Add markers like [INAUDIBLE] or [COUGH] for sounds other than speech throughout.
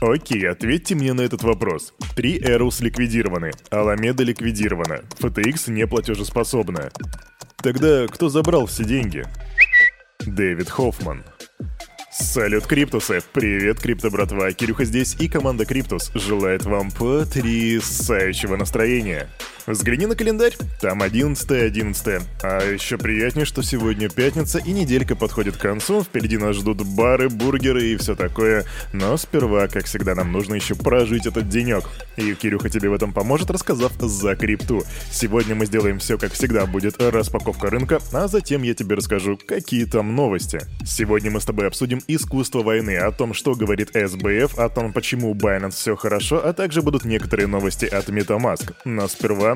Окей, ответьте мне на этот вопрос. Три Эрус ликвидированы, Аламеда ликвидирована, FTX не платежеспособна. Тогда кто забрал все деньги? Дэвид Хоффман. Салют, Криптусы! Привет, Крипто братва! Кирюха здесь и команда Криптус желает вам потрясающего настроения. Взгляни на календарь, там 11 11 А еще приятнее, что сегодня пятница и неделька подходит к концу, впереди нас ждут бары, бургеры и все такое. Но сперва, как всегда, нам нужно еще прожить этот денек. И Кирюха тебе в этом поможет, рассказав за крипту. Сегодня мы сделаем все, как всегда, будет распаковка рынка, а затем я тебе расскажу, какие там новости. Сегодня мы с тобой обсудим искусство войны, о том, что говорит СБФ, о том, почему у Binance все хорошо, а также будут некоторые новости от MetaMask. Но сперва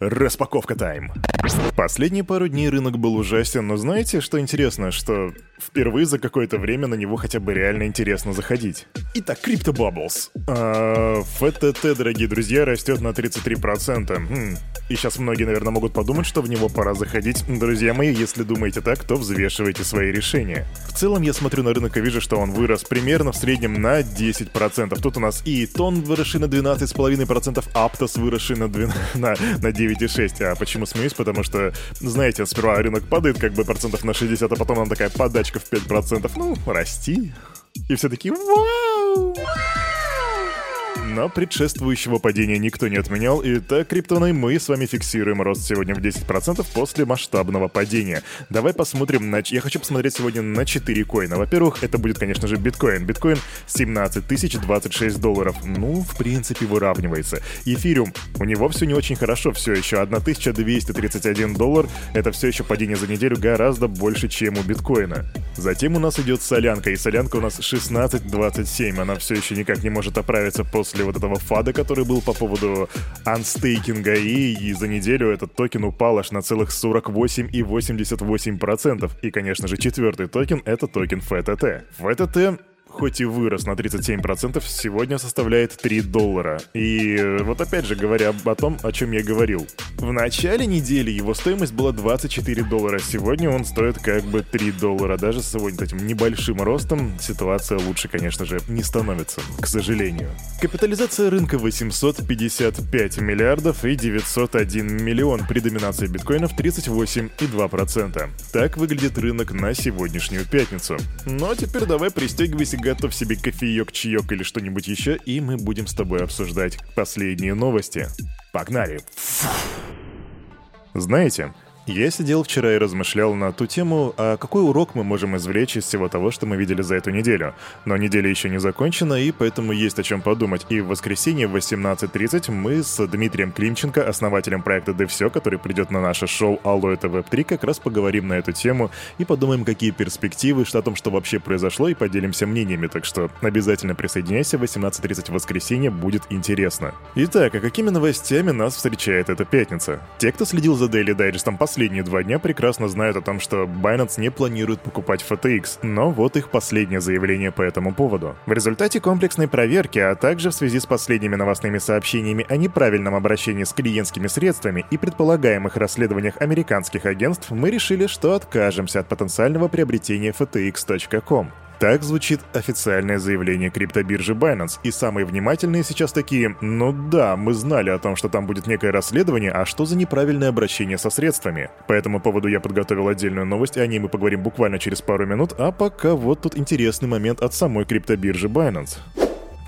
Распаковка тайм. Последние пару дней рынок был ужасен, но знаете, что интересно, что впервые за какое-то время на него хотя бы реально интересно заходить. Итак, Crypto Bubbles. А, ФТТ, дорогие друзья, растет на 33%. Хм. И сейчас многие, наверное, могут подумать, что в него пора заходить. Друзья мои, если думаете так, то взвешивайте свои решения. В целом, я смотрю на рынок и вижу, что он вырос примерно в среднем на 10%. Тут у нас и Тон выросший на 12,5%, Аптос выросший на, 12, [LAUGHS] на, на 9,6%. А почему смеюсь? Потому что, знаете, сперва рынок падает как бы процентов на 60, а потом он такая подачка в 5%. Ну, расти. И все такие «Вау!» Но предшествующего падения никто не отменял, и так, Криптоной, мы с вами фиксируем рост сегодня в 10% после масштабного падения. Давай посмотрим на... Я хочу посмотреть сегодня на 4 коина. Во-первых, это будет, конечно же, биткоин. Биткоин 17 тысяч 26 долларов. Ну, в принципе, выравнивается. Эфириум, у него все не очень хорошо все еще. 1231 доллар. Это все еще падение за неделю гораздо больше, чем у биткоина. Затем у нас идет солянка, и солянка у нас 16.27. Она все еще никак не может оправиться после вот этого FUD а, который был по поводу unstaking а, и, и за неделю этот токен упал аж на целых 48,88%. И, конечно же, четвертый токен — это токен FTT. FTT хоть и вырос на 37%, сегодня составляет 3 доллара. И э, вот опять же говоря о том, о чем я говорил. В начале недели его стоимость была 24 доллара, сегодня он стоит как бы 3 доллара. Даже с сегодня этим небольшим ростом ситуация лучше, конечно же, не становится, к сожалению. Капитализация рынка 855 миллиардов и 901 миллион при доминации биткоинов 38,2%. Так выглядит рынок на сегодняшнюю пятницу. Но теперь давай пристегивайся готовь себе кофеек, чаек или что-нибудь еще, и мы будем с тобой обсуждать последние новости. Погнали! Знаете, я сидел вчера и размышлял на ту тему, а какой урок мы можем извлечь из всего того, что мы видели за эту неделю. Но неделя еще не закончена, и поэтому есть о чем подумать. И в воскресенье в 18.30 мы с Дмитрием Климченко, основателем проекта «Да все», который придет на наше шоу «Алло, это Веб-3», как раз поговорим на эту тему и подумаем, какие перспективы, что о том, что вообще произошло, и поделимся мнениями. Так что обязательно присоединяйся, в 18.30 в воскресенье будет интересно. Итак, а какими новостями нас встречает эта пятница? Те, кто следил за Daily Digest последний последние два дня прекрасно знают о том, что Binance не планирует покупать FTX, но вот их последнее заявление по этому поводу. В результате комплексной проверки, а также в связи с последними новостными сообщениями о неправильном обращении с клиентскими средствами и предполагаемых расследованиях американских агентств, мы решили, что откажемся от потенциального приобретения FTX.com. Так звучит официальное заявление криптобиржи Binance. И самые внимательные сейчас такие, ну да, мы знали о том, что там будет некое расследование, а что за неправильное обращение со средствами? По этому поводу я подготовил отдельную новость, о ней мы поговорим буквально через пару минут, а пока вот тут интересный момент от самой криптобиржи Binance.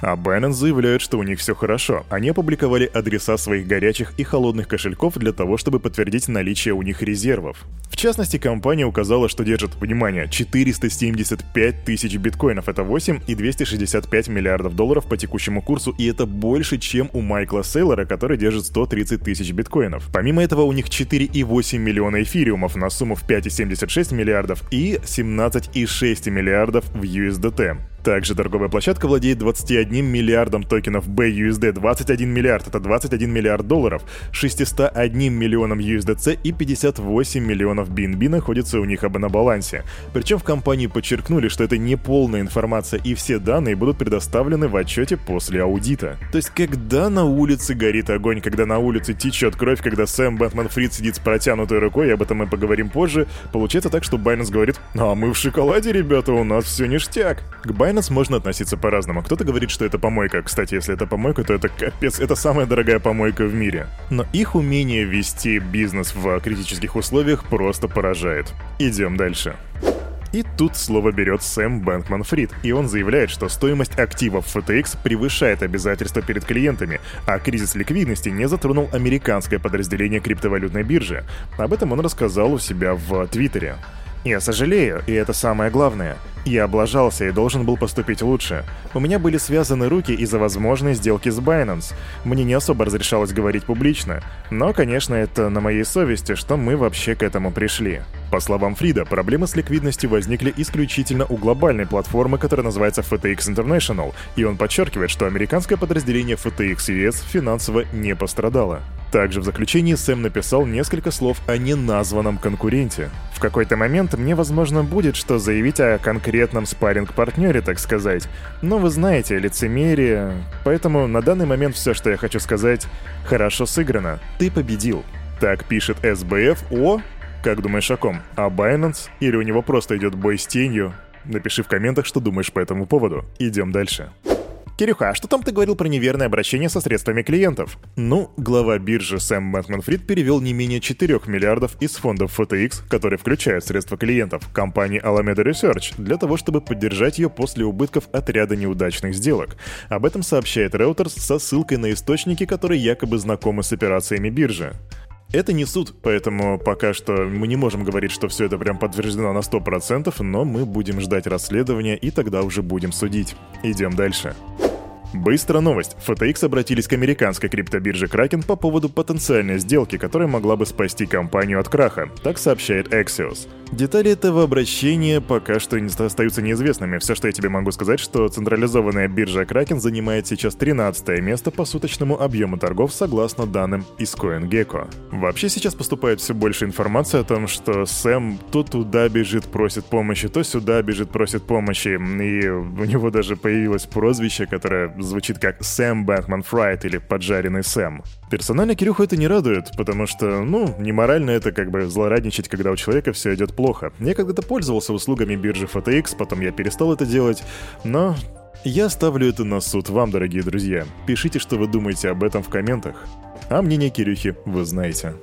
А Binance заявляют, что у них все хорошо. они опубликовали адреса своих горячих и холодных кошельков для того, чтобы подтвердить наличие у них резервов. В частности, компания указала, что держит, внимание, 475 тысяч биткоинов, это 8 и 265 миллиардов долларов по текущему курсу, и это больше, чем у Майкла Сейлора, который держит 130 тысяч биткоинов. Помимо этого, у них 4,8 миллиона эфириумов на сумму в 5,76 миллиардов и 17,6 миллиардов в USDT. Также торговая площадка владеет 21 миллиардом токенов BUSD, 21 миллиард — это 21 миллиард долларов, 601 миллионом USDC и 58 миллионов BNB находятся у них оба на балансе. Причем в компании подчеркнули, что это не полная информация и все данные будут предоставлены в отчете после аудита. То есть когда на улице горит огонь, когда на улице течет кровь, когда Сэм Бэтмен Фрид сидит с протянутой рукой, об этом мы поговорим позже, получается так, что Байнес говорит «А мы в шоколаде, ребята, у нас все ништяк». К Binance можно относиться по-разному. Кто-то говорит, что это помойка. Кстати, если это помойка, то это капец, это самая дорогая помойка в мире. Но их умение вести бизнес в критических условиях просто поражает. Идем дальше. И тут слово берет Сэм Бэнкман Фрид, и он заявляет, что стоимость активов FTX превышает обязательства перед клиентами, а кризис ликвидности не затронул американское подразделение криптовалютной биржи. Об этом он рассказал у себя в Твиттере. Я сожалею, и это самое главное. Я облажался и должен был поступить лучше. У меня были связаны руки из-за возможной сделки с Binance. Мне не особо разрешалось говорить публично. Но, конечно, это на моей совести, что мы вообще к этому пришли. По словам Фрида, проблемы с ликвидностью возникли исключительно у глобальной платформы, которая называется FTX International, и он подчеркивает, что американское подразделение FTX US финансово не пострадало. Также в заключении Сэм написал несколько слов о неназванном конкуренте. В какой-то момент мне, возможно, будет что заявить о конкретном спарринг-партнере, так сказать. Но вы знаете, лицемерие... Поэтому на данный момент все, что я хочу сказать, хорошо сыграно. Ты победил. Так пишет СБФ о... Как думаешь о ком? О Binance? Или у него просто идет бой с тенью? Напиши в комментах, что думаешь по этому поводу. Идем дальше. Кирюха, а что там ты говорил про неверное обращение со средствами клиентов? Ну, глава биржи Сэм Бэнкман Фрид перевел не менее 4 миллиардов из фондов FTX, которые включают средства клиентов, компании Alameda Research, для того, чтобы поддержать ее после убытков от ряда неудачных сделок. Об этом сообщает Reuters со ссылкой на источники, которые якобы знакомы с операциями биржи. Это не суд, поэтому пока что мы не можем говорить, что все это прям подтверждено на 100%, но мы будем ждать расследования и тогда уже будем судить. Идем дальше. Быстрая новость. FTX обратились к американской криптобирже Kraken по поводу потенциальной сделки, которая могла бы спасти компанию от краха, так сообщает Axios. Детали этого обращения пока что не остаются неизвестными. Все, что я тебе могу сказать, что централизованная биржа Kraken занимает сейчас 13 место по суточному объему торгов согласно данным из CoinGecko. Вообще сейчас поступает все больше информации о том, что Сэм то туда бежит, просит помощи, то сюда бежит, просит помощи. И у него даже появилось прозвище, которое звучит как Сэм Бэтмен Фрайт или Поджаренный Сэм. Персонально Кирюху это не радует, потому что, ну, не морально это как бы злорадничать, когда у человека все идет плохо. Я когда-то пользовался услугами биржи FTX, потом я перестал это делать, но я ставлю это на суд вам, дорогие друзья. Пишите, что вы думаете об этом в комментах. А мнение Кирюхи вы знаете.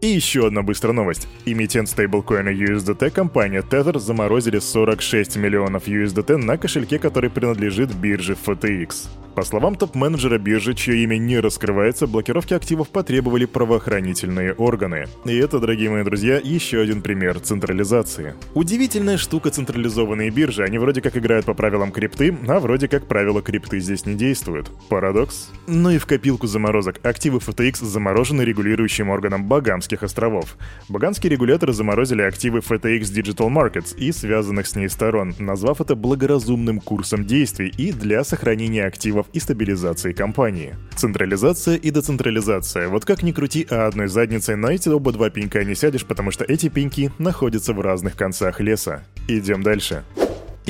И еще одна быстрая новость. Эмитент стейблкоина USDT компания Tether заморозили 46 миллионов USDT на кошельке, который принадлежит бирже FTX. По словам топ-менеджера биржи, чье имя не раскрывается, блокировки активов потребовали правоохранительные органы. И это, дорогие мои друзья, еще один пример централизации. Удивительная штука централизованные биржи, они вроде как играют по правилам крипты, а вроде как правила крипты здесь не действуют. Парадокс? Ну и в копилку заморозок активы FTX заморожены регулирующим органом Багамских островов. Багамские регуляторы заморозили активы FTX Digital Markets и связанных с ней сторон, назвав это благоразумным курсом действий и для сохранения активов активов и стабилизации компании. Централизация и децентрализация. Вот как ни крути, а одной задницей на эти оба два пенька не сядешь, потому что эти пеньки находятся в разных концах леса. Идем дальше.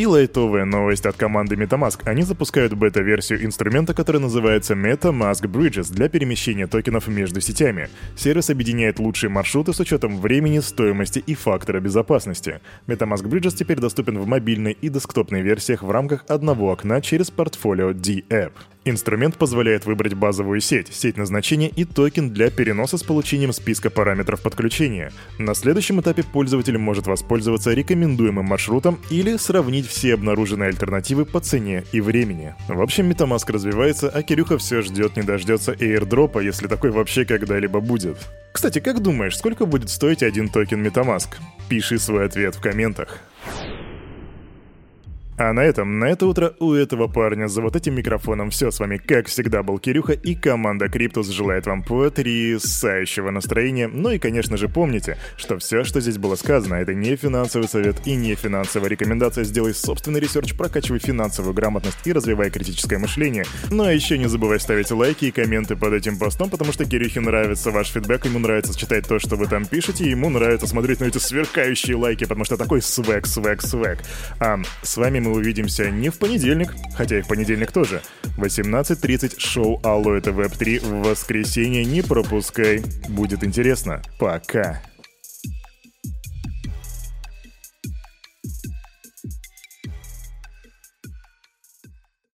И лайтовая новость от команды MetaMask. Они запускают бета-версию инструмента, который называется MetaMask Bridges для перемещения токенов между сетями. Сервис объединяет лучшие маршруты с учетом времени, стоимости и фактора безопасности. MetaMask Bridges теперь доступен в мобильной и десктопной версиях в рамках одного окна через портфолио D-App. Инструмент позволяет выбрать базовую сеть, сеть назначения и токен для переноса с получением списка параметров подключения. На следующем этапе пользователь может воспользоваться рекомендуемым маршрутом или сравнить все обнаруженные альтернативы по цене и времени. В общем, MetaMask развивается, а Кирюха все ждет не дождется airdropа, если такой вообще когда-либо будет. Кстати, как думаешь, сколько будет стоить один токен MetaMask? Пиши свой ответ в комментах. А на этом, на это утро у этого парня за вот этим микрофоном все. С вами, как всегда, был Кирюха и команда Криптус желает вам потрясающего настроения. Ну и, конечно же, помните, что все, что здесь было сказано, это не финансовый совет и не финансовая рекомендация. Сделай собственный research, прокачивай финансовую грамотность и развивай критическое мышление. Ну а еще не забывай ставить лайки и комменты под этим постом, потому что Кирюхе нравится ваш фидбэк, ему нравится читать то, что вы там пишете, ему нравится смотреть на эти сверкающие лайки, потому что такой swag, swag, swag. А с вами мы мы увидимся не в понедельник, хотя и в понедельник тоже. 18.30 шоу Алло это Веб 3 в воскресенье. Не пропускай, будет интересно. Пока.